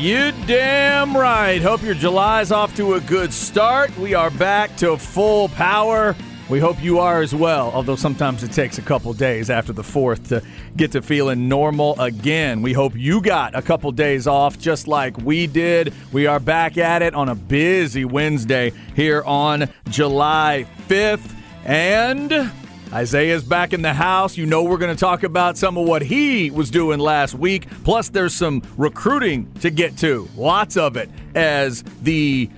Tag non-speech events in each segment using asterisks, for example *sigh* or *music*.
You damn right. Hope your July's off to a good start. We are back to full power. We hope you are as well, although sometimes it takes a couple days after the 4th to get to feeling normal again. We hope you got a couple days off just like we did. We are back at it on a busy Wednesday here on July 5th. And Isaiah's back in the house. You know, we're going to talk about some of what he was doing last week. Plus, there's some recruiting to get to. Lots of it as the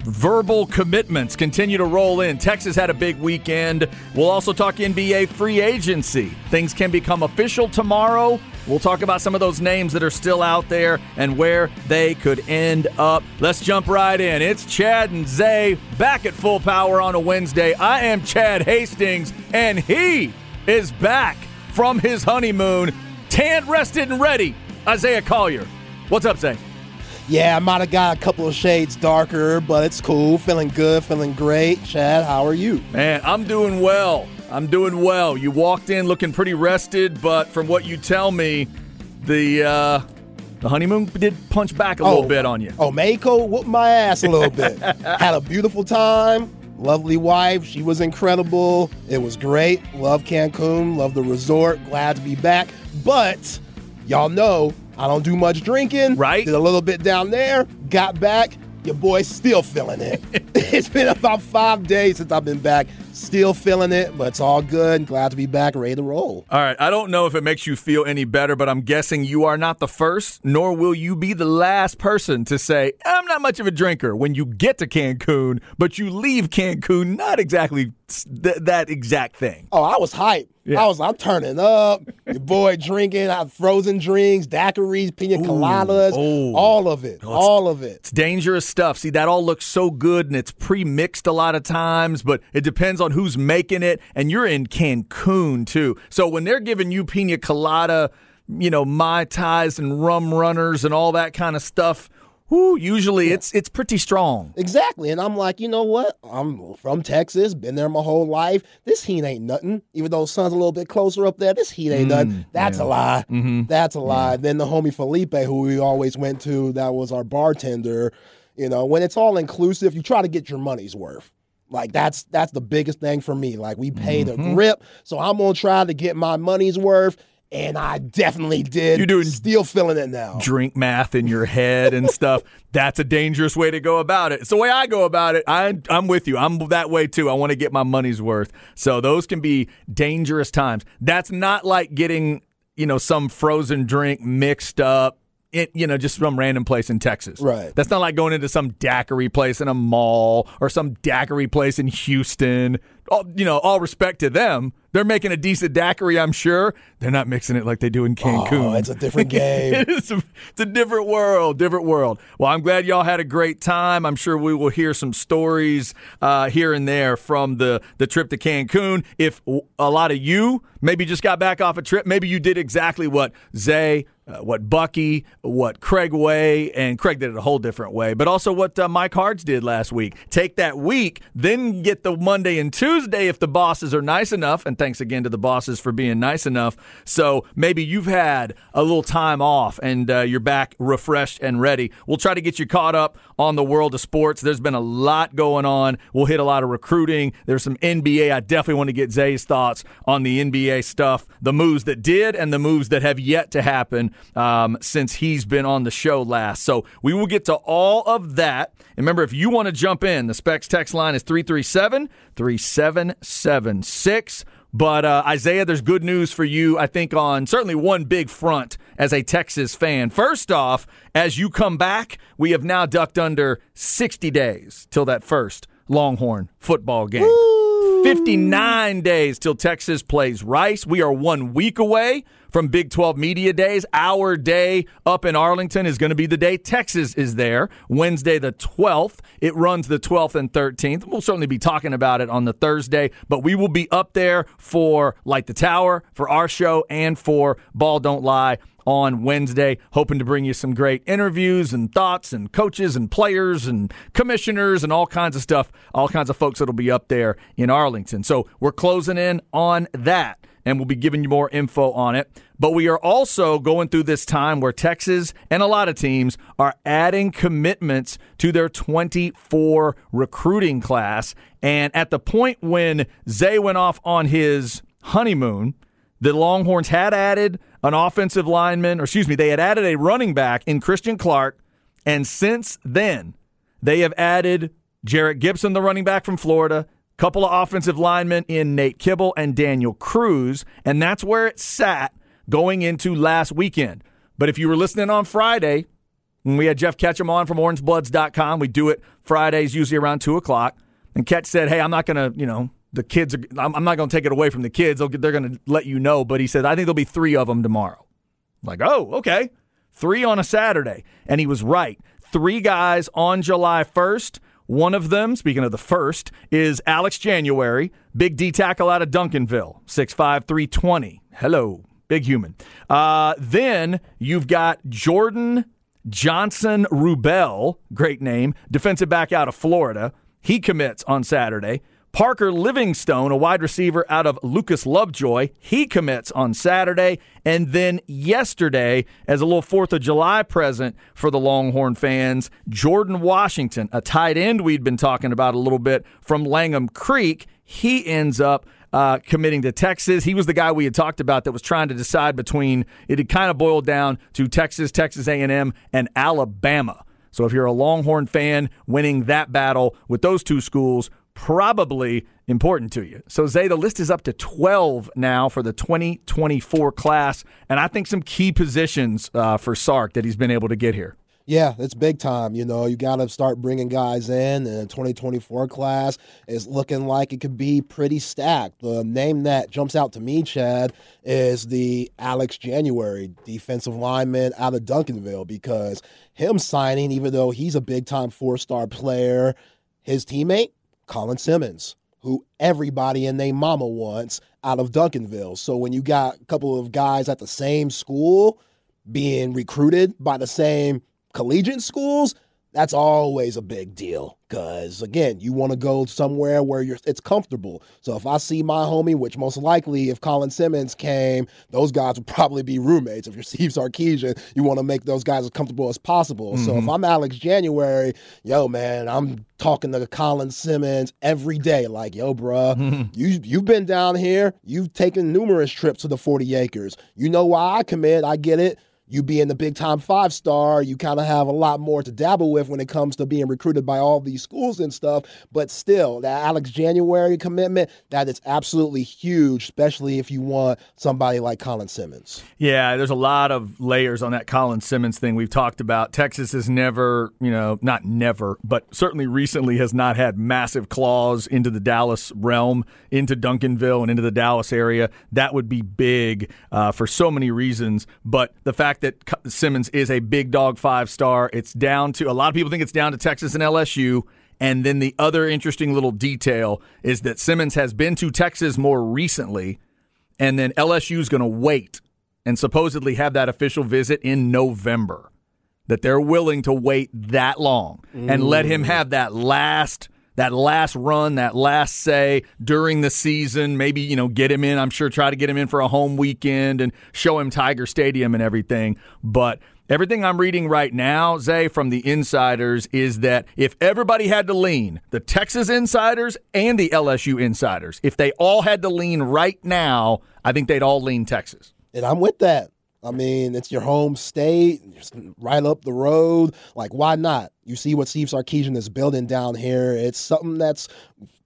verbal commitments continue to roll in. Texas had a big weekend. We'll also talk NBA free agency. Things can become official tomorrow. We'll talk about some of those names that are still out there and where they could end up. Let's jump right in. It's Chad and Zay back at full power on a Wednesday. I am Chad Hastings, and he is back from his honeymoon, tan, rested, and ready. Isaiah Collier. What's up, Zay? Yeah, I might have got a couple of shades darker, but it's cool. Feeling good, feeling great. Chad, how are you? Man, I'm doing well. I'm doing well. You walked in looking pretty rested, but from what you tell me, the uh, the honeymoon did punch back a oh, little bit on you. Oh, Mako whooped my ass a little bit. *laughs* Had a beautiful time. Lovely wife. She was incredible. It was great. Love Cancun. Love the resort. Glad to be back. But y'all know I don't do much drinking. Right. Did a little bit down there. Got back. Your boy's still feeling it. *laughs* *laughs* it's been about five days since I've been back. Still feeling it, but it's all good. Glad to be back, ready to roll. All right. I don't know if it makes you feel any better, but I'm guessing you are not the first, nor will you be the last person to say, I'm not much of a drinker when you get to Cancun, but you leave Cancun not exactly th- that exact thing. Oh, I was hyped. Yeah. I was, I'm turning up. Your boy drinking, I have frozen drinks, daiquiris, pina coladas, Ooh, oh. all of it, all of it. It's dangerous stuff. See, that all looks so good, and it's pre-mixed a lot of times, but it depends on who's making it. And you're in Cancun too, so when they're giving you pina colada, you know, mai tais and rum runners and all that kind of stuff Whoo, usually yeah. it's it's pretty strong. Exactly. And I'm like, you know what? I'm from Texas, been there my whole life. This heat ain't nothing. Even though the sun's a little bit closer up there, this heat ain't mm, nothing. That's yeah. a lie. Mm-hmm. That's a lie. Yeah. Then the homie Felipe, who we always went to, that was our bartender. You know, when it's all inclusive, you try to get your money's worth. Like that's that's the biggest thing for me. Like we pay mm-hmm. the grip, so I'm gonna try to get my money's worth and I definitely did. You're doing still feeling it now. Drink math in your head and stuff. *laughs* That's a dangerous way to go about it. It's the way I go about it. I, I'm with you. I'm that way too. I want to get my money's worth. So those can be dangerous times. That's not like getting you know some frozen drink mixed up it, you know, just some random place in Texas. Right. That's not like going into some daiquiri place in a mall or some daiquiri place in Houston. All, you know, all respect to them. They're making a decent daiquiri, I'm sure. They're not mixing it like they do in Cancun. Oh, it's a different game. *laughs* it's, a, it's a different world, different world. Well, I'm glad y'all had a great time. I'm sure we will hear some stories uh, here and there from the, the trip to Cancun. If a lot of you maybe just got back off a trip, maybe you did exactly what Zay, uh, what Bucky, what Craig Way, and Craig did it a whole different way, but also what uh, Mike Hards did last week. Take that week, then get the Monday and Tuesday if the bosses are nice enough. And thanks again to the bosses for being nice enough. So maybe you've had a little time off and uh, you're back refreshed and ready. We'll try to get you caught up on the world of sports. There's been a lot going on. We'll hit a lot of recruiting. There's some NBA. I definitely want to get Zay's thoughts on the NBA stuff, the moves that did and the moves that have yet to happen um, since he's been on the show last. So we will get to all of that. And remember, if you want to jump in, the Specs text line is 337 3776. But uh, Isaiah, there's good news for you, I think, on certainly one big front as a Texas fan. First off, as you come back, we have now ducked under 60 days till that first Longhorn football game. Woo! 59 days till Texas plays Rice. We are one week away from Big 12 Media Days. Our day up in Arlington is going to be the day Texas is there, Wednesday the 12th. It runs the 12th and 13th. We'll certainly be talking about it on the Thursday, but we will be up there for Light the Tower, for our show, and for Ball Don't Lie on Wednesday. Hoping to bring you some great interviews and thoughts and coaches and players and commissioners and all kinds of stuff, all kinds of folks that'll be up there in Arlington. So we're closing in on that. And we'll be giving you more info on it. But we are also going through this time where Texas and a lot of teams are adding commitments to their 24 recruiting class. And at the point when Zay went off on his honeymoon, the Longhorns had added an offensive lineman, or excuse me, they had added a running back in Christian Clark. And since then, they have added Jerrick Gibson, the running back from Florida, couple of offensive linemen in Nate Kibble and Daniel Cruz, and that's where it sat going into last weekend. But if you were listening on Friday, when we had Jeff Ketchum on from orangebloods.com, we do it Fridays, usually around 2 o'clock. And Ketch said, Hey, I'm not going to, you know, the kids, are, I'm not going to take it away from the kids. They're going to let you know. But he said, I think there'll be three of them tomorrow. I'm like, oh, okay. Three on a Saturday. And he was right. Three guys on July 1st. One of them, speaking of the first, is Alex January, big D tackle out of Duncanville, 6'5, 320. Hello, big human. Uh, then you've got Jordan Johnson Rubel, great name, defensive back out of Florida. He commits on Saturday. Parker Livingstone, a wide receiver out of Lucas Lovejoy, he commits on Saturday. And then yesterday, as a little 4th of July present for the Longhorn fans, Jordan Washington, a tight end we'd been talking about a little bit from Langham Creek, he ends up uh, committing to Texas. He was the guy we had talked about that was trying to decide between. It had kind of boiled down to Texas, Texas A&M, and Alabama. So if you're a Longhorn fan, winning that battle with those two schools probably important to you. So, Zay, the list is up to 12 now for the 2024 class, and I think some key positions uh, for Sark that he's been able to get here. Yeah, it's big time. You know, you got to start bringing guys in. And the 2024 class is looking like it could be pretty stacked. The name that jumps out to me, Chad, is the Alex January defensive lineman out of Duncanville because him signing, even though he's a big time four star player, his teammate, Colin Simmons, who everybody and their mama wants out of Duncanville. So when you got a couple of guys at the same school being recruited by the same collegiate schools, that's always a big deal because again you want to go somewhere where you're it's comfortable so if i see my homie which most likely if colin simmons came those guys would probably be roommates if you're *laughs* steve sarkisian you want to make those guys as comfortable as possible mm-hmm. so if mm-hmm. i'm alex january yo man i'm talking to colin simmons every day like yo bruh mm-hmm. *laughs* you, you've been down here you've taken numerous trips to the 40 acres you know why i commit i get it you being the big time five star, you kind of have a lot more to dabble with when it comes to being recruited by all these schools and stuff. But still, that Alex January commitment, that is absolutely huge, especially if you want somebody like Colin Simmons. Yeah, there's a lot of layers on that Colin Simmons thing we've talked about. Texas has never, you know, not never, but certainly recently has not had massive claws into the Dallas realm, into Duncanville and into the Dallas area. That would be big uh, for so many reasons. But the fact fact that Simmons is a big dog five star. It's down to a lot of people think it's down to Texas and LSU. And then the other interesting little detail is that Simmons has been to Texas more recently, and then LSU is going to wait and supposedly have that official visit in November. That they're willing to wait that long and let him have that last that last run, that last say during the season. Maybe, you know, get him in. I'm sure try to get him in for a home weekend and show him Tiger Stadium and everything. But everything I'm reading right now, Zay, from the insiders, is that if everybody had to lean, the Texas insiders and the LSU insiders, if they all had to lean right now, I think they'd all lean Texas. And I'm with that. I mean, it's your home state, right up the road. Like, why not? You see what Steve Sarkisian is building down here. It's something that's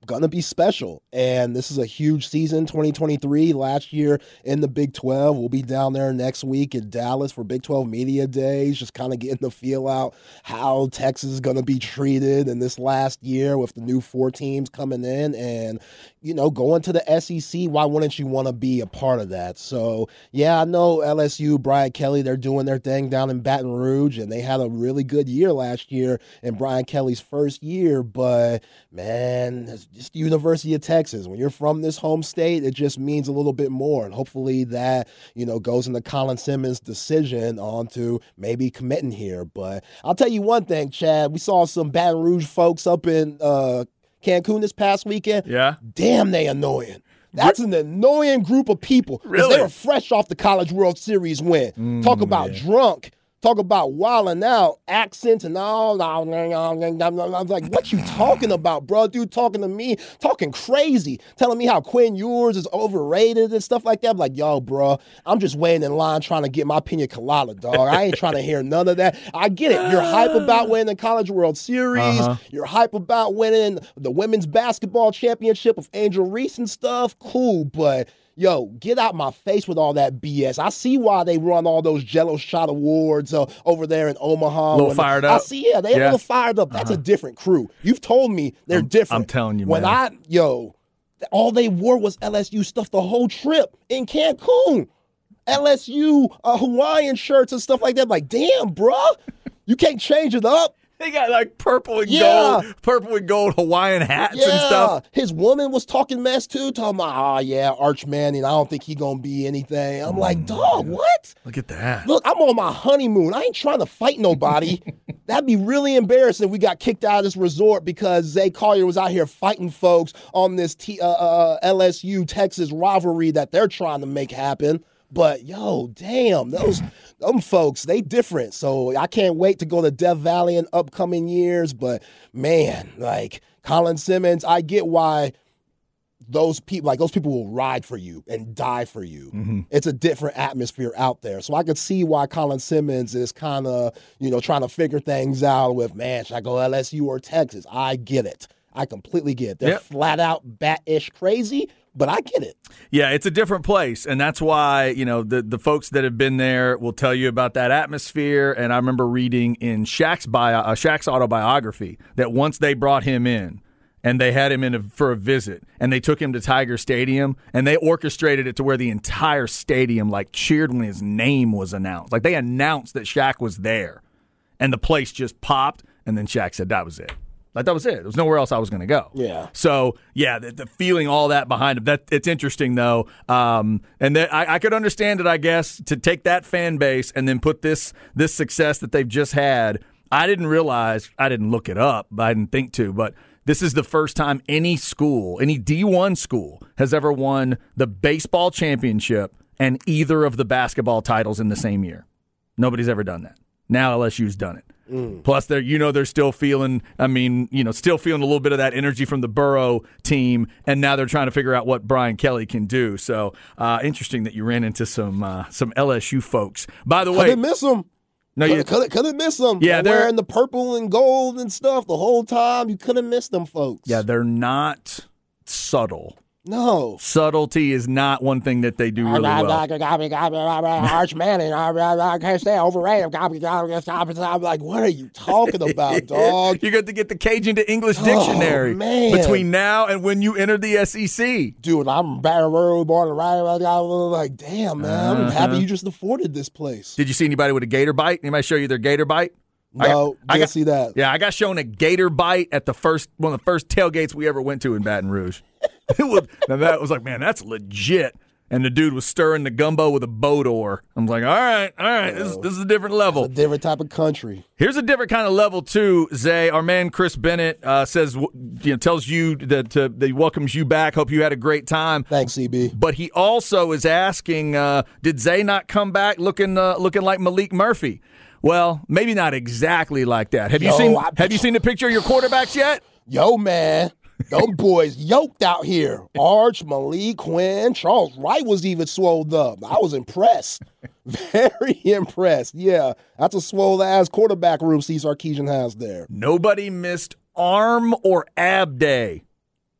to be special. And this is a huge season, 2023. Last year in the Big 12. We'll be down there next week in Dallas for Big 12 Media Days, just kind of getting the feel out how Texas is to be treated in this last year with the new four teams coming in. And, you know, going to the SEC, why wouldn't you want to be a part of that? So, yeah, I know LSU, Brian Kelly, they're doing their thing down in Baton Rouge, and they had a really good year last year in Brian Kelly's first year. But, man, just University of Texas. When you're from this home state, it just means a little bit more. And hopefully that, you know, goes into Colin Simmons' decision on to maybe committing here. But I'll tell you one thing, Chad. We saw some Baton Rouge folks up in uh, Cancun this past weekend. Yeah. Damn, they annoying. That's an annoying group of people. Really? They were fresh off the College World Series win. Talk about drunk. Talk about wilding out, accents and all. I'm like, what you talking about, bro? Dude talking to me, talking crazy, telling me how Quinn Ewers is overrated and stuff like that. I'm like, yo, bro, I'm just waiting in line trying to get my pina colada, dog. I ain't trying to hear none of that. I get it. You're hype about winning the College World Series. Uh-huh. You're hype about winning the women's basketball championship of Angel Reese and stuff. Cool, but yo, get out my face with all that BS. I see why they run all those Jello shot awards uh, over there in Omaha. A Little fired I see, yeah, they a Yeah. little fired up. That's a different crew. You've told me they're different. I'm telling you, man. when man. I yo, all they wore was LSU stuff the whole trip in Cancun. LSU uh, Hawaiian shirts and stuff like that. Like, damn, bruh, you can't change it up. They got like purple and Yeah. gold, purple and gold Hawaiian hats Yeah, and stuff. his woman was talking mess too, talking about, oh yeah, Arch Manning. I don't think he gonna be anything. I'm Mm. like, dog, what? Look at that. Look, I'm on my honeymoon. I ain't trying to fight nobody. *laughs* That'd be really embarrassing. if We got kicked out of this resort because Zay Collier was out here fighting folks on this T, uh, uh, LSU Texas rivalry that they're trying to make happen. But yo, damn, those them folks, they different. So I can't wait to go to Death Valley in upcoming years. But man, like Colin Simmons, I get why those people like those people will ride for you and die for you. Mm-hmm. It's a different atmosphere out there. So I could see why Colin Simmons is kind of, you know, trying to figure things out with, man, should I go LSU or Texas? I get it. I completely get it. They're Yep. flat out bat-ish crazy, but I get it. Yeah, it's a different place, and that's why you know the the folks that have been there will tell you about that atmosphere. And I remember reading in Shaq's bio, uh, Shaq's autobiography that once they brought him in. And they had him in a, for a visit, and they took him to Tiger Stadium, and they orchestrated it to where the entire stadium like cheered when his name was announced. Like they announced that Shaq was there, and the place just popped. And then Shaq said that was it. Like that was it. There was nowhere else I was going to go. Yeah. So yeah, the, the feeling all that behind it. That it's interesting though, um, and that I, I could understand it. I guess to take that fan base and then put this this success that they've just had. I didn't realize. I didn't look it up. But I didn't think to. But this is the first time any school, any D one school, has ever won the baseball championship and either of the basketball titles in the same year. Nobody's ever done that. Now LSU's done it. Plus, they're you know they're still feeling. I mean, you know, still feeling a little bit of that energy from the Burrow team, and now they're trying to figure out what Brian Kelly can do. So uh, interesting that you ran into some uh, some LSU folks. By the way, Couldn't miss them. no, you, Couldn't, couldn't, couldn't miss them. Yeah, They're they're- wearing the purple and gold and stuff the whole time. You couldn't miss them folks. yeah, they're not subtle. No. Subtlety is not one thing that they do really well. *laughs* Arch Manning, I can't stay overrated. I'm like, what are you talking about, *laughs* dog? You got to get the Cajun to English Oh, dictionary man. between now and when you enter the SEC. Dude, I'm Rouge, born and. Like, damn, man, I'm Uh-huh. happy you just afforded this place. Did you see anybody with a gator bite? Anybody show you their gator bite? I No, got- I got- see that. Yeah, I got shown a gator bite at the first one of the first tailgates we ever went to in Baton Rouge. *laughs* was now that was like, man, that's legit. And the dude was stirring the gumbo with a boat oar. I'm like, all right, all right, this, this is a different A level. different type of country. Here's a different kind of level too. Zay, our man Chris Bennett uh, says, you know, tells you that, uh, that he welcomes you back. Hope you had a great time. Thanks, CB. But he also is asking, uh, did Zay not come back looking uh, looking like Maalik Murphy? Well, maybe not exactly like that. Have you seen I- Have you seen the picture of your quarterbacks yet? Yo, man. Them boys yoked out here. Arch, Maalik, Quinn, Charles Wright was even swolled up. I was impressed. *laughs* Very impressed. Yeah, that's a swole ass quarterback room C. Sarkisian has there. Nobody missed arm or ab day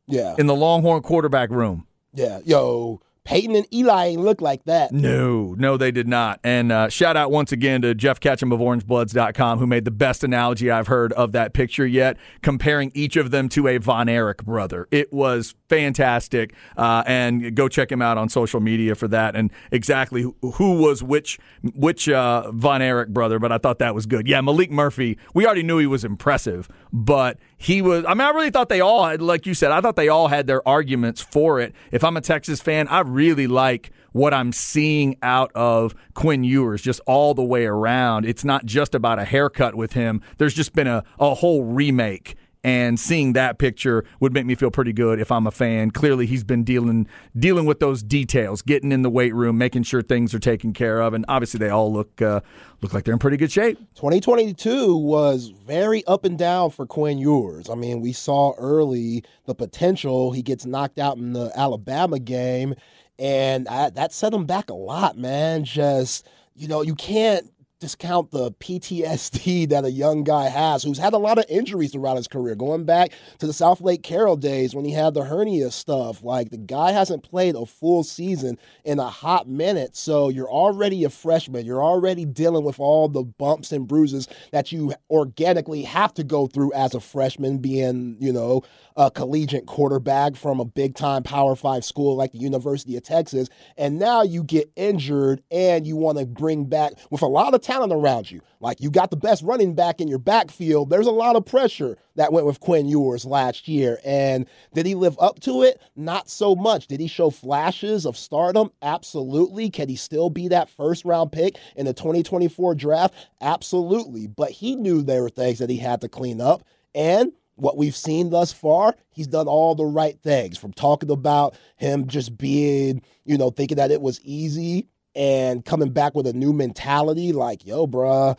Yeah, in the Longhorn quarterback room. yeah. Yo, Peyton and Eli ain't look like that. No, no, they did not. And uh, shout out once again to Jeff Ketchum of OrangeBloods.com, who made the best analogy I've heard of that picture yet, comparing each of them to a Von Erich brother. It was fantastic. Uh, and go check him out on social media for that and exactly who, was which which uh, Von Erich brother. But I thought that was good. Yeah, Maalik Murphy, we already knew he was impressive, but he was, I mean, I really thought they all had, like you said, I thought they all had their arguments for it. If I'm a Texas fan, I really like what I'm seeing out of Quinn Ewers just all the way around. It's not just about a haircut with him. There's just been a, a whole remake and seeing that picture would make me feel pretty good if I'm a fan. Clearly, he's been dealing dealing with those details, getting in the weight room, making sure things are taken care of, and obviously they all look uh, look like they're in pretty good shape. 2022 was very up and down for Quinn Ewers. I mean, we saw early the potential. He gets knocked out in the Alabama game, and I, that set him back a lot, man. Just you know, you can't discount the PTSD *laughs* that a young guy has who's had a lot of injuries throughout his career, going back to the Southlake Carroll days when he had the hernia stuff. Like the guy hasn't played a full season in a hot minute. So you're already a freshman. You're already dealing with all the bumps and bruises that you organically have to go through as a freshman, being, you know, a collegiate quarterback from a big time Power Five school like the University of Texas. And now you get injured and you want to bring back with a lot of talent around you. Like you got the best running back in your backfield. There's a lot of pressure that went with Quinn Ewers last year. And did he live up to it? Not so much. Did he show flashes of stardom? Absolutely. Can he still be that first round pick in the 2024 draft? Absolutely. But he knew there were things that he had to clean up. And what we've seen thus far, he's done all the right things from talking about him just being, you know, thinking that it was easy and coming back with a new mentality like, yo, bruh,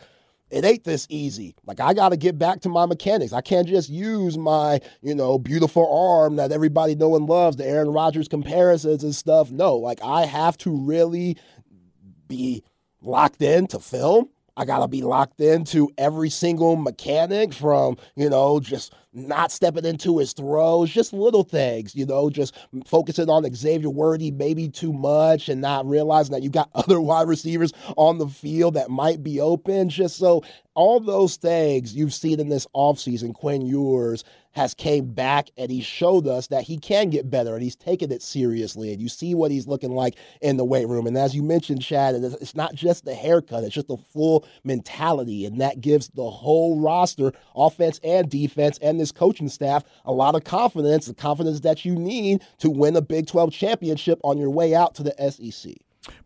it ain't this easy. Like, I got to get back to my mechanics. I can't just use my, you know, beautiful arm that everybody know and loves, the Aaron Rodgers comparisons and stuff. No, like, I have to really be locked in to film I got to be locked into every single mechanic from, you know, just not stepping into his throws, just little things, you know, just focusing on Xavier Worthy maybe too much and not realizing that you got *laughs* other wide receivers on the field that might be open. Just so all those things you've seen in this offseason, Quinn Ewers has came back and he showed us that he can get better and he's taken it seriously. And you see what he's looking like in the weight room. And as you mentioned, Chad, it's not just the haircut, it's just the full mentality. And that gives the whole roster, offense and defense, and this coaching staff a lot of confidence, the confidence that you need to win a Big 12 championship on your way out to the SEC.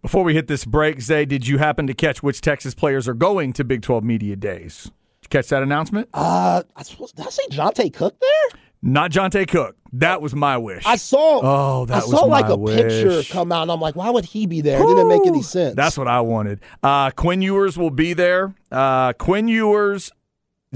Before we hit this break, Zay, did you happen to catch which Texas players are going to Big 12 Media Days? Catch that announcement? Uh, I suppose, did I say Johntay Cook there? Not Johntay Cook. That was my wish. I saw. Oh, that I saw like a wish. picture come out, and I'm like, why would he be there? It didn't make any sense. That's what I wanted. Uh, Quinn Ewers will be there. Uh, Quinn Ewers,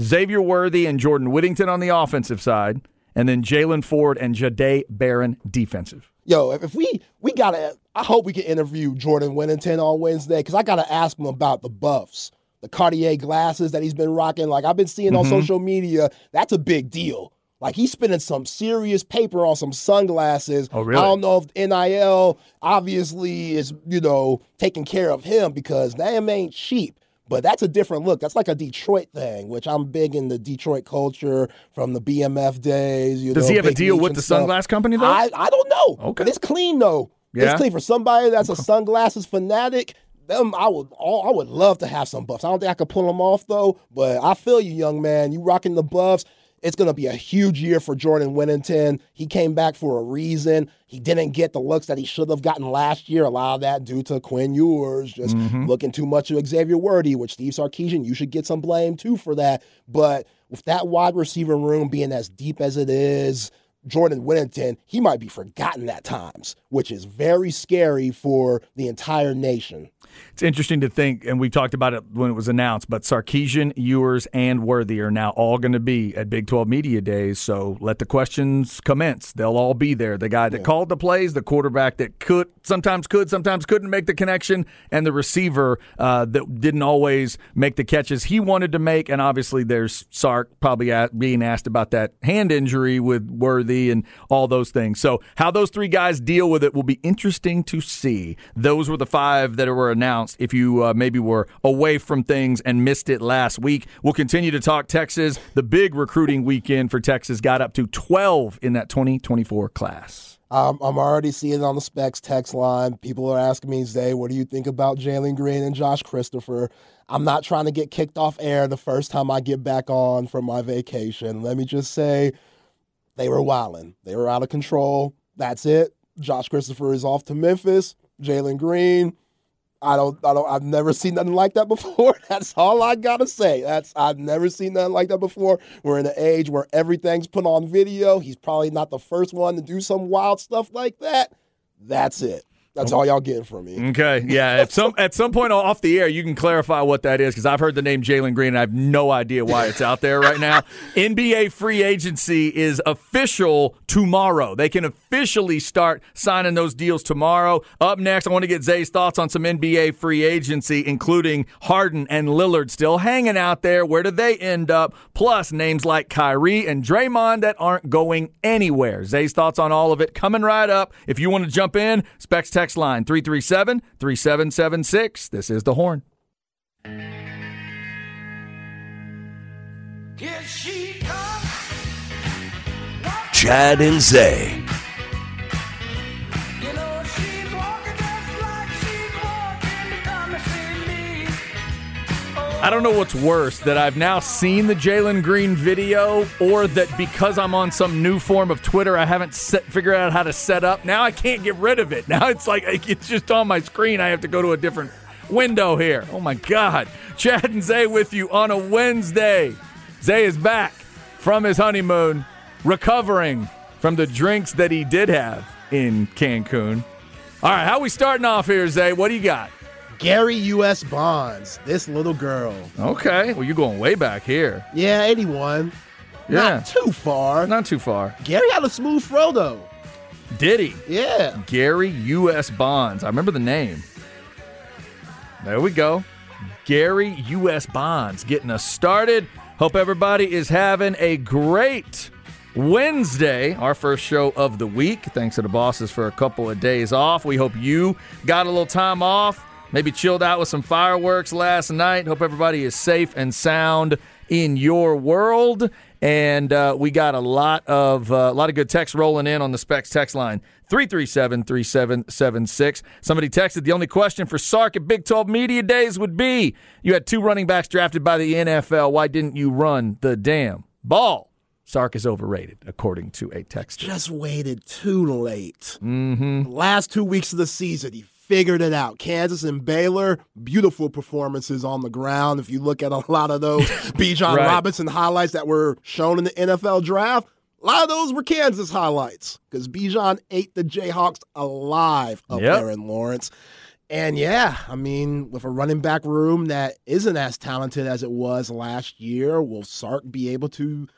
Xavier Worthy, and Jordan Whittington on the offensive side, and then Jaylan Ford and Jahdae Barron defensive. Yo, if we we gotta, I hope we can interview Jordan Whittington on Wednesday because I gotta ask him about the buffs the Cartier glasses that he's been rocking. Like I've been seeing mm-hmm. on social media, that's a big deal. Like he's spending some serious paper on some sunglasses. Oh, really? I don't know if NIL obviously is, you know, taking care of him because them ain't cheap. But that's a different look. That's like a Detroit thing, which I'm big in the Detroit culture from the BMF days. Does know, he have a deal with the stuff. sunglass company though? I, I don't know. Okay. But it's clean though. Yeah. It's clean for somebody that's a sunglasses fanatic them I would all I would love to have some buffs. I don't think I could pull them off though, but I feel you, young man. You rocking the buffs. It's going to be a huge year for Jordan Whittington. He came back for a reason. He didn't get the looks that he should have gotten last year. A lot of that due to Quinn Ewers just mm-hmm. looking too much of Xavier Worthy, which Steve Sarkisian, you should get some blame too for that. But with that wide receiver room being as deep as it is, Jordan Whittington, he might be forgotten at times, which is very scary for the entire nation. It's interesting to think, and we talked about it when it was announced, but Sarkisian, Ewers, and Worthy are now all going to be at Big 12 Media Days. So let the questions commence. They'll all be there. The guy that yeah. called the plays, the quarterback that could, sometimes could, sometimes couldn't make the connection, and the receiver uh, that didn't always make the catches he wanted to make. And obviously, there's Sark probably being asked about that hand injury with Worthy and all those things. So how those three guys deal with it will be interesting to see. Those were the five that were announced if you uh, maybe were away from things and missed it last week. We'll continue to talk Texas. The big recruiting weekend for Texas got up to 12 in that 2024 class. Um, I'm already seeing on the specs text line. People are asking me, Zay, what do you think about Jalen Green and Josh Christopher? I'm not trying to get kicked off air the first time I get back on from my vacation. Let me just say, they were wilding. They were out of control. That's it. Josh Christopher is off to Memphis. Jalen Green, I don't, I don't, I've never seen nothing like that *laughs* before. That's all I gotta say. That's I've never seen nothing like that before. We're in an age where everything's put on video. He's probably not the first one to do some wild stuff like that. That's it. That's oh. all y'all getting from me. Okay, yeah. At *laughs* some at some point off the air, you can clarify what that is because I've heard the name Jalen Green and I have no idea why it's out there right now. *laughs* NBA free agency is official tomorrow. They can officially start signing those deals tomorrow. Up next, I want to get Zay's thoughts on some NBA free agency, including Harden and Lillard still hanging out there. Where do they end up? Plus names like Kyrie and Draymond that aren't going anywhere. Zay's thoughts on all of it coming right up. If you want to jump in, Specs Tech text line 337 3776. This is The Horn. Chad and Zay. I don't know what's worse that I've now seen the Jalen Green video, or that because I'm on some new form of Twitter, I haven't set, figured out how to set up. Now I can't get rid of it. *laughs* Now it's like it's just on my screen. I have to go to a different window here. Oh my God. Chad and Zay with you on a Wednesday. Zay is back from his honeymoon, recovering from the drinks that he did have in Cancun. All right, how we starting off here, Zay? What do you got? Gary U.S. Bonds, this little girl. Okay. Well, you're going way back here. Yeah, 81. Yeah. Not too far. Not too far. Gary had a smooth throw, though. Did he? Yeah. Gary U.S. Bonds. I remember the name. There we go. Gary U.S. Bonds getting us started. Hope everybody is having a great Wednesday, our first show of the week. Thanks to the bosses for a couple of days off. We hope you got a little time off Maybe chilled out with some fireworks last night. Hope everybody is safe and sound in your world. And uh, we got a lot of uh, a lot of good text rolling in on the Specs text line 337 3776. Somebody texted the only question for Sark at Big 12 Media Days would be you had two running backs drafted by the NFL. Why didn't you run the damn ball? Sark is overrated, according to a text. Just waited too late. Mm-hmm. Last two weeks of the season, he figured it out. Kansas and Baylor, beautiful performances on the ground. If you look at a lot of those *laughs* Bijan right. Robinson highlights that were shown in the NFL draft, a lot of those were Kansas highlights because Bijan ate the Jayhawks alive up yep. there in Lawrence. And yeah, I mean, with a running back room that isn't as talented as it was last year, will Sark be able to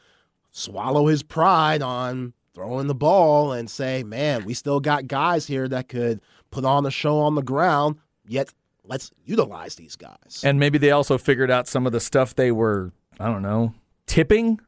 swallow his pride on throwing the ball and say, man, we still got guys here that could – put on a show on the ground, yet let's utilize these guys. And maybe they also figured out some of the stuff they were, I don't know, tipping.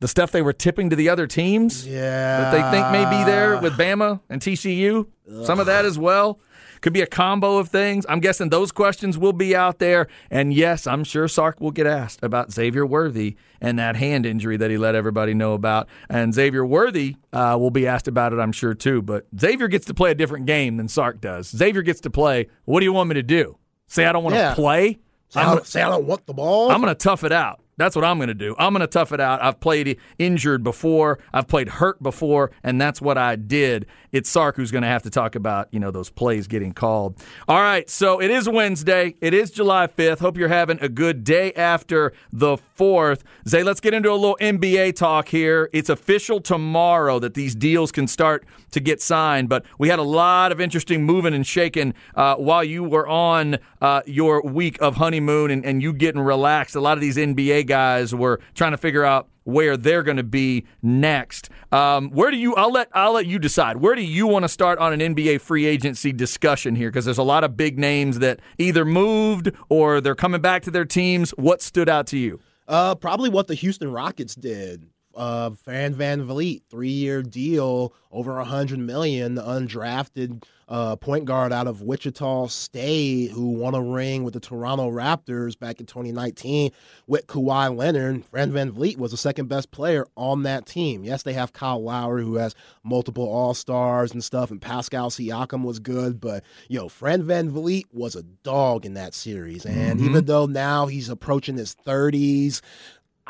The stuff they were tipping to the other teams. Yeah. That they think may be there with Bama and TCU. Ugh. Some of that as well. Could be a combo of things. I'm guessing those questions will be out there. And yes, I'm sure Sark will get asked about Xavier Worthy and that hand injury that he let everybody know about. And Xavier Worthy uh, will be asked about it, I'm sure, too. But Xavier gets to play a different game than Sark does. Xavier gets to play, what do you want me to do? Say I don't want to yeah. play? Say I, say I don't want the ball? I'm going to tough it out. That's what I'm going to do. I'm going to tough it out. I've played injured before. I've played hurt before, and that's what I did. It's Sark who's going to have to talk about, you know, those plays getting called. All right, so it is Wednesday. It is July 5th. Hope you're having a good day after the 4th. Zay, let's get into a little NBA talk here. It's official tomorrow that these deals can start to get signed, but we had a lot of interesting moving and shaking uh, while you were on uh, your week of honeymoon and, and you getting relaxed. A lot of these NBA guys were trying to figure out where they're going to be next. Um, where do you? I'll let I'll let you decide. Where do you want to start on an NBA free agency discussion here? Because there's a lot of big names that either moved or they're coming back to their teams. What stood out to you? Uh, probably what the Houston Rockets did uh, Van VanVleet, three year deal, over a hundred million, the undrafted uh, point guard out of Wichita State who won a ring with the Toronto Raptors back in 2019 with Kawhi Leonard. Fran Van VanVleet was the second best player on that team. Yes, they have Kyle Lowry who has multiple All Stars and stuff, and Pascal Siakam was good, but yo, Van VanVleet was a dog in that series. And mm-hmm. even though now he's approaching his 30s,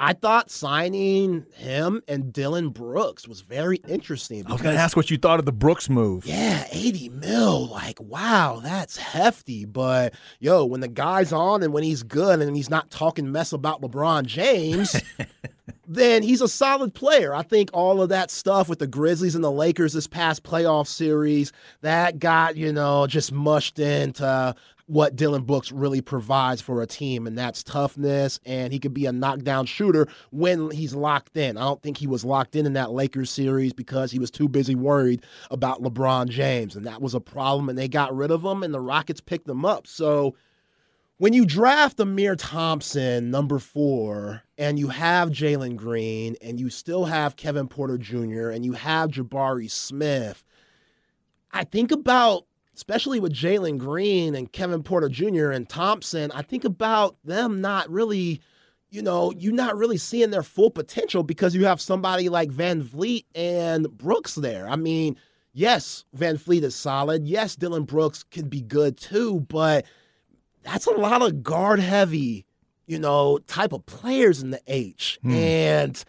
I thought signing him and Dillon Brooks was very interesting. I was going to ask what you thought of the Brooks move. Yeah, 80 mil. Like, wow, that's hefty. But yo, when the guy's on and when he's good and he's not talking mess about LeBron James, *laughs* then he's a solid player. I think all of that stuff with the Grizzlies and the Lakers this past playoff series, that got, you know, just mushed into what Dillon Brooks really provides for a team, and that's toughness. And he could be a knockdown shooter when he's locked in. I don't think he was locked in in that Lakers series because he was too busy worried about LeBron James, and that was a problem. And they got rid of him, and the Rockets picked him up. So when you draft Amen Thompson, number four, and you have Jalen Green, and you still have Kevin Porter Jr., and you have Jabari Smith, I think about especially with Jalen Green and Kevin Porter Jr. and Thompson, I think about them not really, you know, you're not really seeing their full potential because you have somebody like VanVleet and Brooks there. I mean, yes, VanVleet is solid. Yes, Dillon Brooks can be good too, but that's a lot of guard heavy, you know, type of players in the H. Hmm. And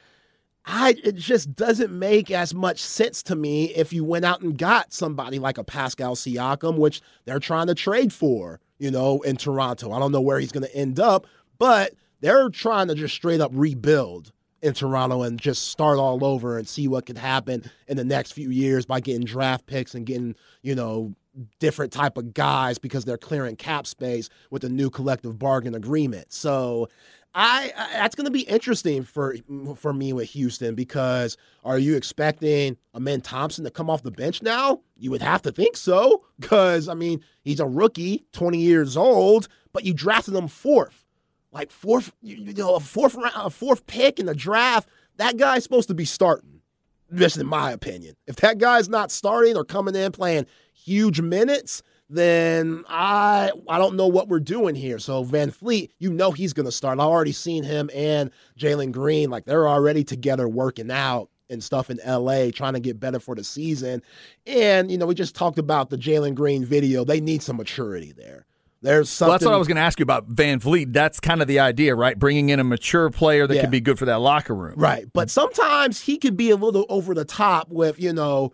I it just doesn't make as much sense to me if you went out and got somebody like a Pascal Siakam, which they're trying to trade for, you know, in Toronto. I don't know where he's going to end up, but they're trying to just straight up rebuild in Toronto and just start all over and see what could happen in the next few years by getting draft picks and getting, you know, different type of guys because they're clearing cap space with the new collective bargain agreement. So I, I that's going to be interesting for for me with Houston because are you expecting Amen Thompson to come off the bench now? You would have to think so because I mean he's a rookie, 20 years old, but you drafted him fourth, like fourth, you know, a fourth round, a fourth pick in the draft. That guy's supposed to be starting. Just in my opinion, if that guy's not starting or coming in playing huge minutes, then I I don't know what we're doing here. So VanVleet, you know he's going to start. I've already seen him and Jalen Green like they're already together working out and stuff in LA trying to get better for the season. And you know we just talked about the Jalen Green video. They need some maturity there. There's something. Well, that's what I was going to ask you about VanVleet. That's kind of the idea, right? Bringing in a mature player that yeah. could be good for that locker room. Right. But sometimes he could be a little over the top with, you know,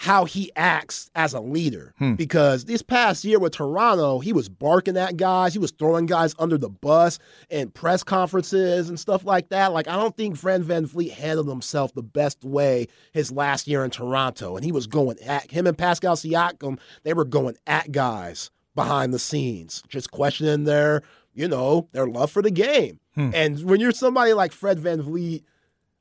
how he acts as a leader. Hmm. Because this past year with Toronto, he was barking at guys, he was throwing guys under the bus in press conferences and stuff like that. Like, I don't think Fred VanVleet handled himself the best way his last year in Toronto. And he was going at him and Pascal Siakam, they were going at guys behind the scenes, just questioning their, you know, their love for the game. Hmm. And when you're somebody like Fred VanVleet,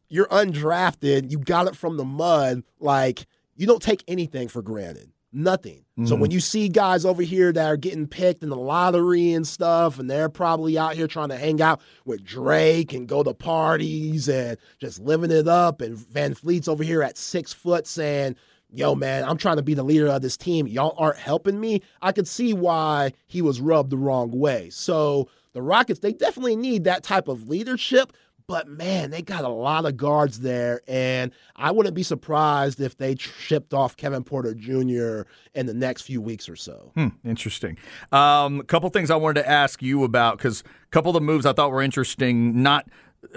you're undrafted, you got it from the mud, like you don't take anything for granted. Nothing. Mm-hmm. So when you see guys over here that are getting picked in the lottery and stuff, and they're probably out here trying to hang out with Drake and go to parties and just living it up, and VanVleet's over here at six foot saying, Yo, man, I'm trying to be the leader of this team. Y'all aren't helping me. I could see why he was rubbed the wrong way. So the Rockets, they definitely need that type of leadership, but man, they got a lot of guards there, and I wouldn't be surprised if they shipped off Kevin Porter Jr. in the next few weeks or so. Hmm, interesting. Um, a couple things I wanted to ask you about because a couple of the moves I thought were interesting. Not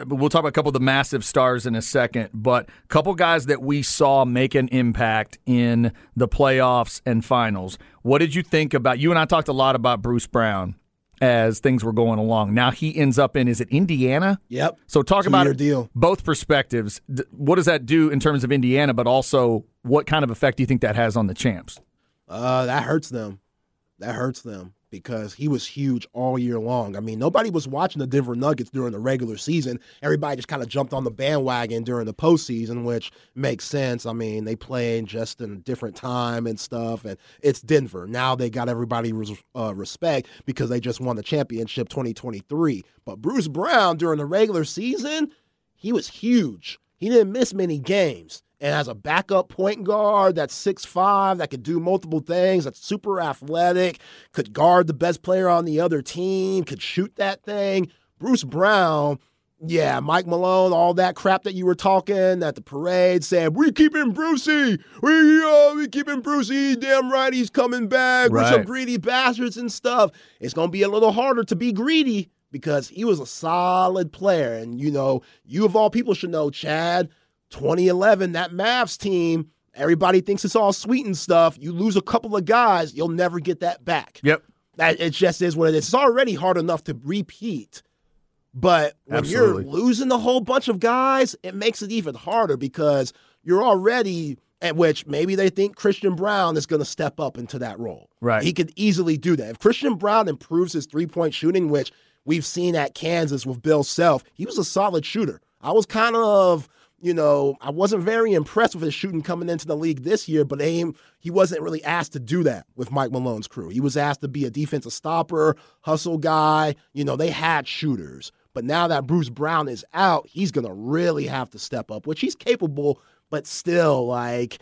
we'll talk about a couple of the massive stars in a second, but a couple guys that we saw make an impact in the playoffs and finals. What did you think about? You and I talked a lot about Bruce Brown as things were going along. Now he ends up in is it Indiana? Yep. So talk about it, deal. both perspectives. What does that do in terms of Indiana, but also what kind of effect do you think that has on the champs? Uh, that hurts them. That hurts them because he was huge all year long. I mean, nobody was watching the Denver Nuggets during the regular season. Everybody just kind of jumped on the bandwagon during the postseason, which makes sense. I mean, they play just in a different time and stuff, and it's Denver. Now they got everybody uh, respect because they just won the championship 2023. But Bruce Brown during the regular season, he was huge. He didn't miss many games and has a backup point guard that's six five that could do multiple things, that's super athletic, could guard the best player on the other team, could shoot that thing. Bruce Brown, yeah, Mike Malone, all that crap that you were talking at the parade said, we keeping Brucey. We uh, we keeping Brucey. Damn right he's coming back. Right. We're some greedy bastards and stuff. It's gonna be a little harder to be greedy because he was a solid player. And, you know, you of all people should know, Chad, 2011, that Mavs team, everybody thinks it's all sweet and stuff. You lose a couple of guys, you'll never get that back. Yep. That it just is what it is. It's already hard enough to repeat. But when Absolutely. you're losing a whole bunch of guys, it makes it even harder because you're already at which maybe they think Christian Braun is going to step up into that role. Right. He could easily do that. If Christian Braun improves his three point shooting, which we've seen at Kansas with Bill Self, he was a solid shooter. I was kind of, you know, I wasn't very impressed with his shooting coming into the league this year, but aim, he wasn't really asked to do that with Mike Malone's crew. He was asked to be a defensive stopper, hustle guy. You know, they had shooters. But now that Bruce Brown is out, he's going to really have to step up, which he's capable, but still, like,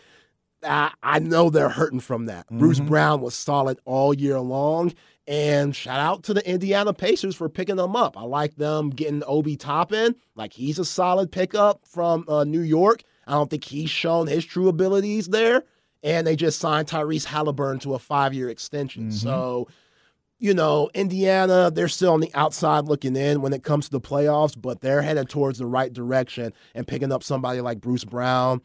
I, I know they're hurting from that. Bruce mm-hmm. Brown was solid all year long. And shout out to the Indiana Pacers for picking them up. I like them getting Obi Toppin. Like, he's a solid pickup from uh, New York. I don't think he's shown his true abilities there. And they just signed Tyrese Halliburton to a five year extension. So, you know, Indiana, they're still on the outside looking in when it comes to the playoffs, but they're headed towards the right direction and picking up somebody like Bruce Brown.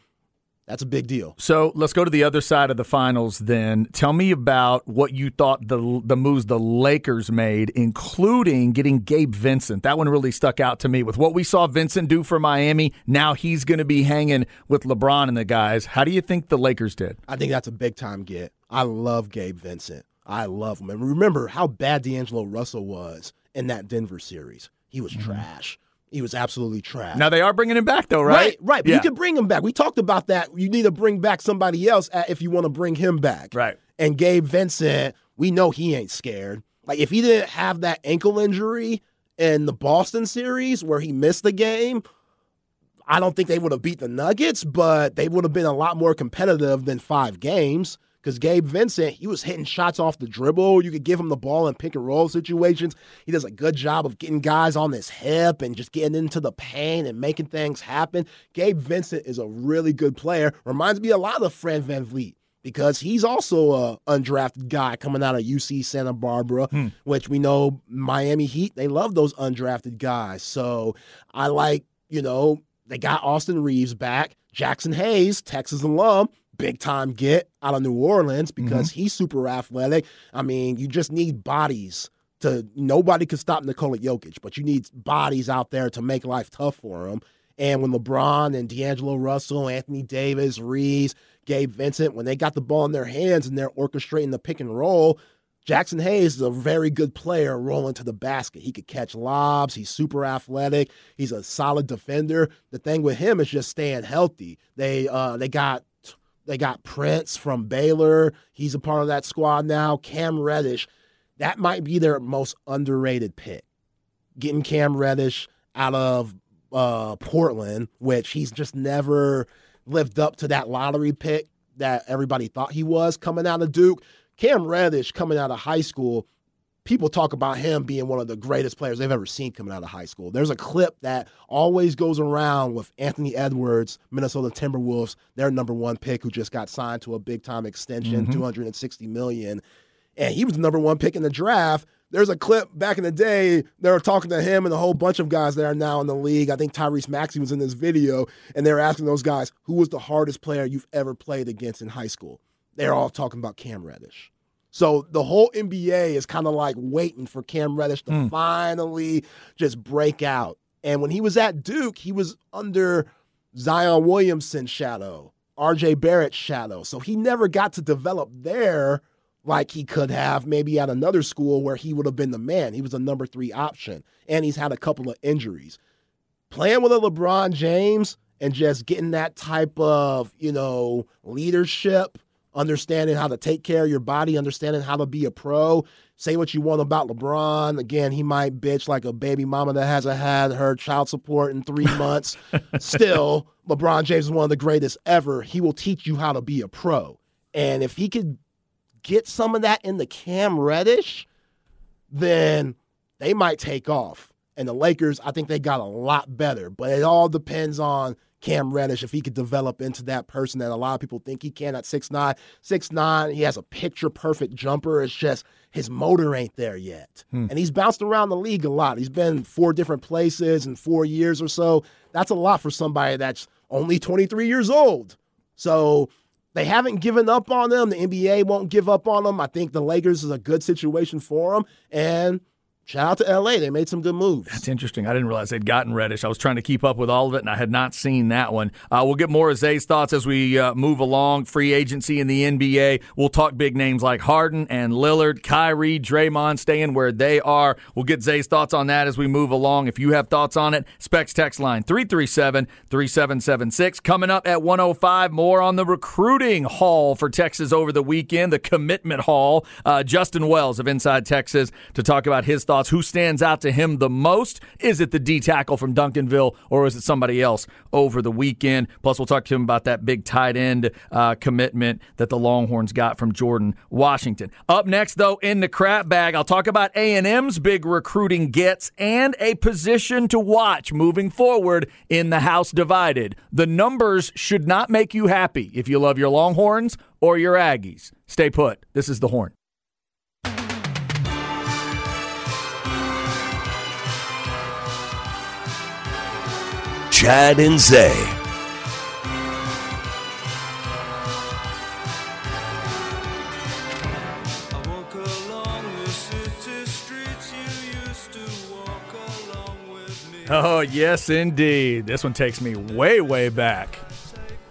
That's a big deal. So let's go to the other side of the finals then. Tell me about what you thought the the moves the Lakers made, including getting Gabe Vincent. That one really stuck out to me with what we saw Vincent do for Miami. Now he's going to be hanging with LeBron and the guys. How do you think the Lakers did? I think that's a big time get. I love Gabe Vincent. I love him. And remember how bad D'Angelo Russell was in that Denver series. He was mm-hmm. trash. He was absolutely trash. Now they are bringing him back though, right? Right, right. But Yeah. you can bring him back. We talked about that. You need to bring back somebody else uh, if you want to bring him back. Right. And Gabe Vincent, we know he ain't scared. Like if he didn't have that ankle injury in the Boston series where he missed the game, I don't think they would have beat the Nuggets, but they would have been a lot more competitive than five games. Because Gabe Vincent, he was hitting shots off the dribble. You could give him the ball in pick and roll situations. He does a good job of getting guys on his hip and just getting into the paint and making things happen. Gabe Vincent is a really good player. Reminds me a lot of Fred VanVleet because he's also a undrafted guy coming out of UC Santa Barbara, hmm. which we know Miami Heat, they love those undrafted guys. So I like, you know, they got Austin Reaves back. Jaxson Hayes, Texas alum, big time get out of New Orleans because he's super athletic. I mean, you just need bodies to nobody can stop Nikola Jokic, but you need bodies out there to make life tough for him. And when LeBron and D'Angelo Russell, Anthony Davis, Reaves, Gabe Vincent, when they got the ball in their hands and they're orchestrating the pick and roll, Jaxson Hayes is a very good player rolling to the basket. He could catch lobs. He's super athletic. He's a solid defender. The thing with him is just staying healthy. They uh, they got they got Prince from Baylor. He's a part of that squad now. Cam Reddish, that might be their most underrated pick. Getting Cam Reddish out of uh, Portland, which he's just never lived up to that lottery pick that everybody thought he was coming out of Duke. Cam Reddish coming out of high school, people talk about him being one of the greatest players they've ever seen coming out of high school. There's a clip that always goes around with Anthony Edwards, Minnesota Timberwolves, their number one pick, who just got signed to a big time extension, mm-hmm. 260 million, and he was the number one pick in the draft. There's a clip back in the day. They were talking to him and a whole bunch of guys that are now in the league. I think Tyrese Maxey was in this video, and they were asking those guys, "Who was the hardest player you've ever played against in high school?" They're all talking about Cam Reddish. So the whole NBA is kind of like waiting for Cam Reddish to hmm. finally just break out. And when he was at Duke, he was under Zion Williamson's shadow, RJ Barrett's shadow. So he never got to develop there like he could have maybe at another school where he would have been the man. He was a number three option. And he's had a couple of injuries. Playing with a LeBron James and just getting that type of, you know, leadership understanding how to take care of your body, understanding how to be a pro. Say what you want about LeBron. Again, he might bitch like a baby mama that hasn't had her child support in three *laughs* months. Still, LeBron James is one of the greatest ever. He will teach you how to be a pro. And if he could get some of that in the Cam Reddish, then they might take off. And the Lakers, I think they got a lot better. But it all depends on Cam Reddish if he could develop into that person that a lot of people think he can at 6'9. 6'9, he has a picture perfect jumper. It's just his motor ain't there yet. Hmm. And he's bounced around the league a lot. He's been four different places in four years or so. That's a lot for somebody that's only 23 years old. So they haven't given up on them. The NBA won't give up on them. I think the Lakers is a good situation for them. And Shout out to LA. They made some good moves. That's interesting. I didn't realize they'd gotten Reddish. I was trying to keep up with all of it, and I had not seen that one. Uh, we'll get more of Zay's thoughts as we uh, move along. Free agency in the NBA. We'll talk big names like Harden and Lillard, Kyrie, Draymond staying where they are. We'll get Zay's thoughts on that as we move along. If you have thoughts on it, Specs text line 337 3776. Coming up at 105, more on the recruiting haul for Texas over the weekend, the commitment haul. Uh, Justin Wells of Inside Texas to talk about his thoughts thoughts. Who stands out to him the most? Is it the D tackle from Duncanville, or is it somebody else over the weekend? Plus, we'll talk to him about that big tight end uh, commitment that the Longhorns got from Jordan Washington. Up next, though, in the crap bag, I'll talk about A and M's big recruiting gets and a position to watch moving forward in the House divided. The numbers should not make you happy if you love your Longhorns or your Aggies. Stay put. This is the Horn. Chad and Zay. Oh, yes, indeed. This one takes me way, way back.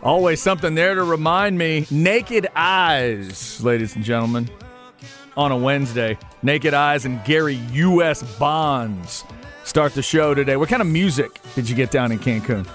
Always something there to remind me. Naked Eyes, ladies and gentlemen, on a Wednesday. Naked Eyes and Gary U.S. Bonds start the show today. What kind of music did you get down in Cancun?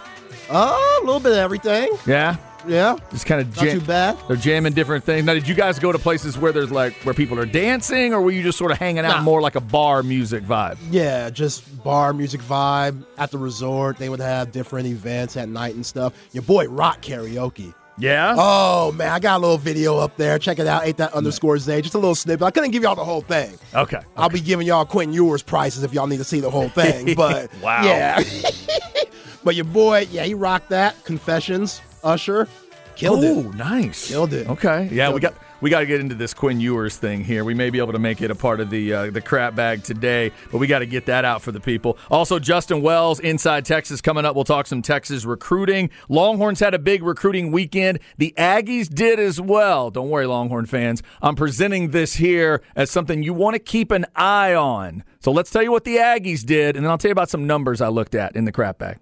Uh, a little bit of everything. Yeah. Yeah, just kind of jam- not too bad. They're jamming different things. Now, did you guys go to places where there's like where people are dancing, or were you just sort of hanging out nah. more like a bar music vibe? Yeah, just bar music vibe at the resort. They would have different events at night and stuff. Your boy rock karaoke. Yeah. Oh man, I got a little video up there. Check it out. Ain't that underscore Zay? Just a little snippet. I couldn't give y'all the whole thing. Okay. okay. I'll be giving y'all Quentin Ewers prices if y'all need to see the whole thing. *laughs* But wow. Yeah. *laughs* but your boy, yeah, he rocked that. Confessions, Usher, killed Ooh, it. nice. Killed it. Okay. Yeah, killed we got. It we got to get into this Quinn Ewers thing here. We may be able to make it a part of the uh, the crap bag today, but we got to get that out for the people. Also, Justin Wells, Inside Texas, coming up. We'll talk some Texas recruiting. Longhorns had a big recruiting weekend. The Aggies did as well. Don't worry, Longhorn fans. I'm presenting this here as something you want to keep an eye on. So let's tell you what the Aggies did, and then I'll tell you about some numbers I looked at in the crap bag.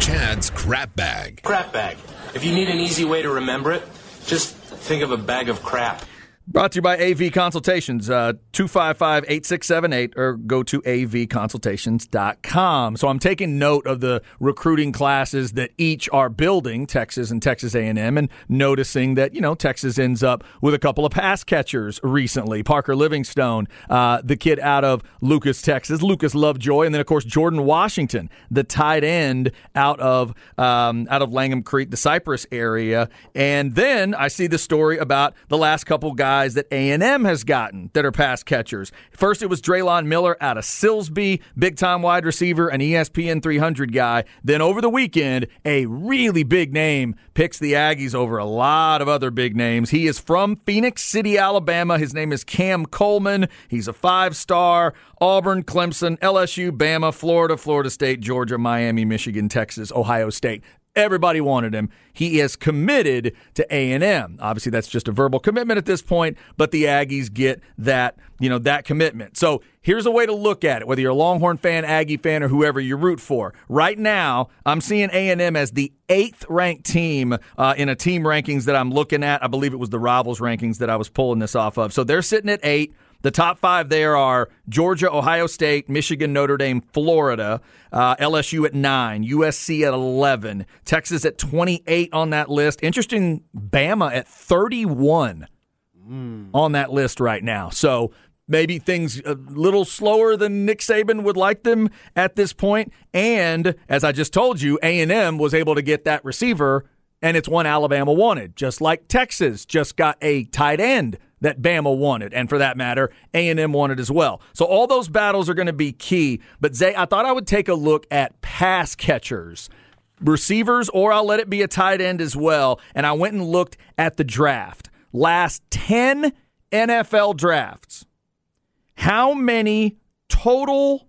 Chad's crap bag. Crap bag. If you need an easy way to remember it, just think of a bag of crap. Brought to you by AV Consultations, uh, 255 8678, or go to avconsultations.com. So I'm taking note of the recruiting classes that each are building, Texas and Texas A&M, and noticing that, you know, Texas ends up with a couple of pass catchers recently. Parker Livingstone, uh, the kid out of Lucas, Texas, Lucas Lovejoy, and then, of course, Jordan Washington, the tight end out of, um, out of Langham Creek, the Cypress area. And then I see the story about the last couple guys guys that A&M has gotten that are pass catchers. First, it was Drelon Miller out of Silsbee, big time wide receiver, an ESPN 300 guy. Then over the weekend, a really big name picks the Aggies over a lot of other big names. He is from Phenix City, Alabama. His name is Cam Coleman. He's a five star. Auburn, Clemson, LSU, Bama, Florida, Florida State, Georgia, Miami, Michigan, Texas, Ohio State. Everybody wanted him. He is committed to A&M. Obviously that's just a verbal commitment at this point, but the Aggies get that, you know, that commitment. So, here's a way to look at it whether you're a Longhorn fan, Aggie fan or whoever you root for. Right now, I'm seeing A&M as the 8th ranked team uh, in a team rankings that I'm looking at. I believe it was the Rivals rankings that I was pulling this off of. So, they're sitting at 8. The top five there are Georgia, Ohio State, Michigan, Notre Dame, Florida, uh, LSU at nine, USC at 11, Texas at 28 on that list. Interesting, Bama at 31 mm. on that list right now. So maybe things a little slower than Nick Saban would like them at this point. And as I just told you, A&M was able to get that receiver, and it's one Alabama wanted, just like Texas just got a tight end that Bama wanted, and for that matter, A&M wanted as well. So all those battles are going to be key. But Zay, I thought I would take a look at pass catchers receivers or I'll let it be a tight end as well. And I went and looked at the draft. Last 10 NFL drafts. How many total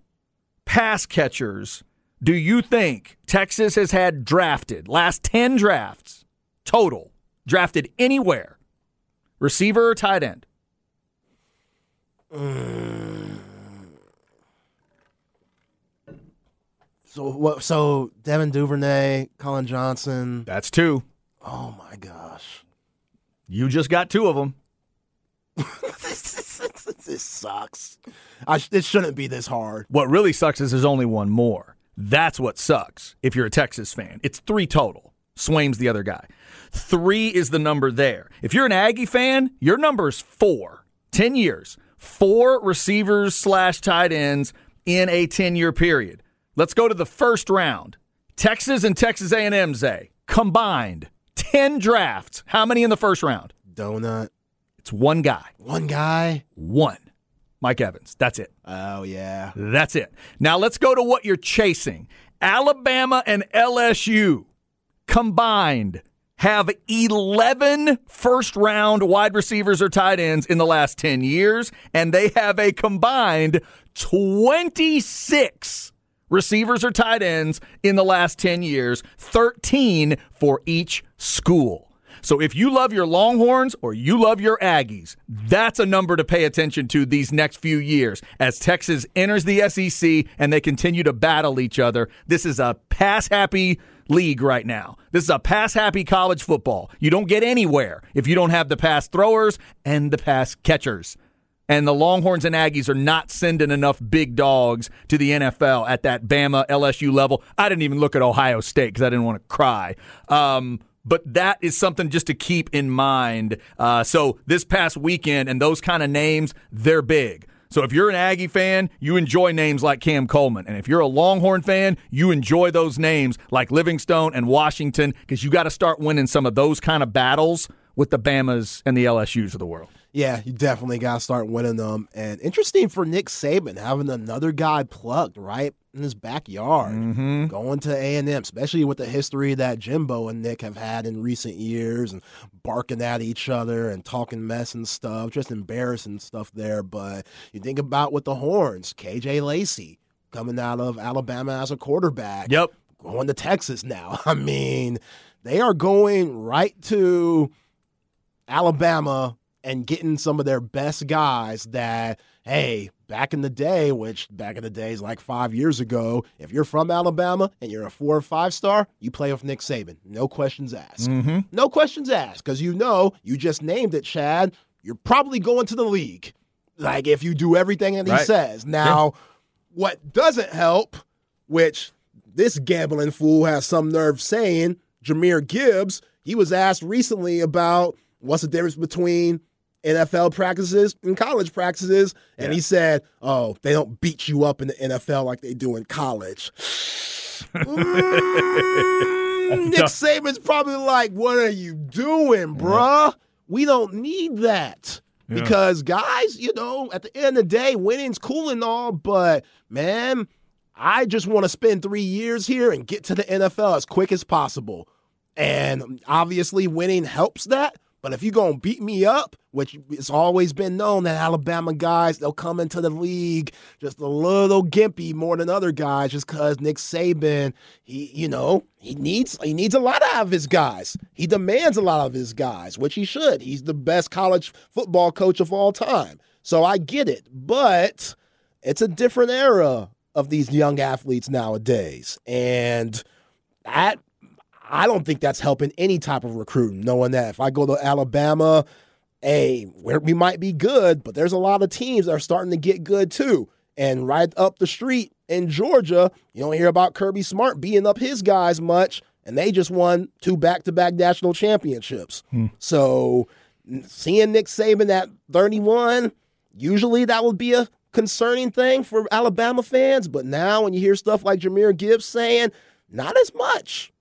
pass catchers do you think Texas has had drafted? Last 10 drafts total drafted anywhere. Receiver or tight end? *sighs* So what? So Devin Duvernay, Collin Johnson. That's two. Oh my gosh, You just got two of them. *laughs* this sucks. I it shouldn't be this hard. What really sucks is there's only one more. That's what sucks if you're a Texas fan. It's three total. Swaim's the other guy. Three is the number there. If you're an Aggie fan, your number is four. 10 years. Four receivers slash tight ends in a 10 year period. Let's go to the first round. Texas and Texas A&M, Zay, eh? combined 10 drafts. How many in the first round? Donut. It's one guy. One guy. One. Mike Evans. That's it. Oh yeah. That's it. Now let's go to what you're chasing. Alabama and LSU combined have 11 first round wide receivers or tight ends in the last 10 years, and they have a combined 26 receivers or tight ends in the last 10 years, 13 for each school. So if you love your Longhorns or you love your Aggies, that's a number to pay attention to these next few years as Texas enters the SEC and they continue to battle each other. This is a pass happy league right now. This is a pass happy college football. You don't get anywhere if you don't have the pass throwers and the pass catchers. And the Longhorns and Aggies are not sending enough big dogs to the NFL at that Bama LSU level. I didn't even look at Ohio State because I didn't want to cry. Um, but that is something just to keep in mind. Uh, so this past weekend and those kind of names, they're big. So if you're an Aggie fan, you enjoy names like Cam Coleman. And if you're a Longhorn fan, you enjoy those names like Livingstone and Washington because you got to start winning some of those kind of battles with the Bamas and the LSUs of the world. Yeah, you definitely got to start winning them. And interesting for Nick Saban having another guy plugged right in his backyard, Mm-hmm. going to A and M, especially with the history that Jimbo and Nick have had in recent years, and barking at each other and talking mess and stuff, just embarrassing stuff there. But you think about with the horns, KJ Lacey coming out of Alabama as a quarterback, Yep. going to Texas now. *laughs* I mean, they are going right to Alabama and getting some of their best guys that, hey, back in the day, which back in the days like five years ago, if you're from Alabama and you're a four or five star, you play with Nick Saban. No questions asked. Mm-hmm. No questions asked because you know, you just named it, Chad. You're probably going to the league. Like if you do everything that he Right. says. Now, what doesn't help, which this gambling fool has some nerve saying, Jahmyr Gibbs, he was asked recently about what's the difference between NFL practices and college practices. And he said, Oh, they don't beat you up in the NFL like they do in college. *laughs* Mm, Nick Saban's probably like, What are you doing, bruh? We don't need that. Because guys, you know, at the end of the day, winning's cool and all, but man, I just want to spend three years here and get to the NFL as quick as possible. And obviously, winning helps that. But if you're going to beat me up, which it's always been known that Alabama guys, they'll come into the league just a little gimpy more than other guys just because Nick Saban, he, you know, he needs he needs a lot out of his guys. He demands a lot of his guys, which he should. He's the best college football coach of all time. So I get it. But it's a different era of these young athletes nowadays. And that I don't think that's helping any type of recruiting, knowing that if I go to Alabama, hey, where we might be good, but there's a lot of teams that are starting to get good too. And right up the street in Georgia, you don't hear about Kirby Smart beating up his guys much, and they just won two back-to-back national championships. Hmm. So seeing Nick Saban at 31, usually that would be a concerning thing for Alabama fans, but now when you hear stuff like Jahmyr Gibbs saying, not as much.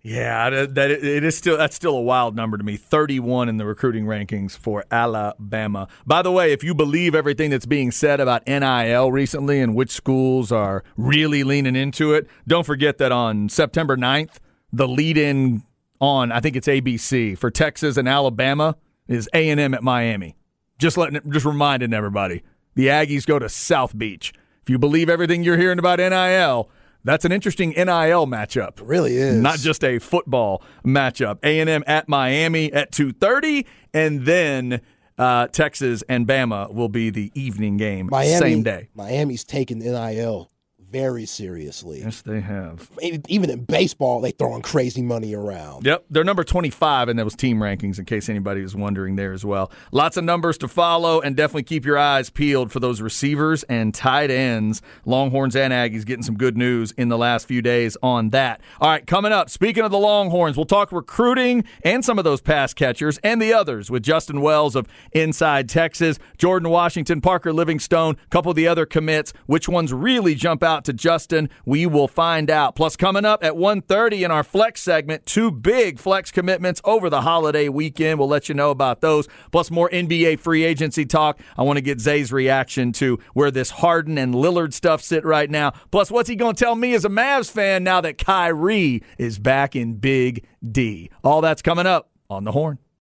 Yeah, that, it is still that's still a wild number to me. Thirty-one in the recruiting rankings for Alabama. By the way, if you believe everything that's being said about NIL recently and which schools are really leaning into it, don't forget that on September 9th, the lead-in on I think it's ABC for Texas and Alabama is A and M at Miami. Just letting, just reminding everybody, the Aggies go to South Beach. If you believe everything you're hearing about NIL, that's an interesting NIL matchup. It really is. Not just a football matchup. A&M at Miami at 2:30 and then uh, Texas and Bama will be the evening game Miami, same day. Miami's taking NIL very seriously. Yes, they have. Even in baseball, they throwing crazy money around. Yep, they're number 25 in those team rankings, in case anybody was wondering there as well. Lots of numbers to follow, and definitely keep your eyes peeled for those receivers and tight ends. Longhorns and Aggies getting some good news in the last few days on that. All right, coming up, speaking of the Longhorns, we'll talk recruiting and some of those pass catchers and the others with Justin Wells of Inside Texas, Jordan Washington, Parker Livingstone, a couple of the other commits. Which ones really jump out to Justin? We will find out. Plus, coming up at 1.30 in our flex segment, two big flex commitments over the holiday weekend. We'll let you know about those. Plus, more NBA free agency talk. I want to get Zay's reaction to where this Harden and Lillard stuff sit right now. Plus, what's he going to tell me as a Mavs fan now that Kyrie is back in Big D? All that's coming up on the horn.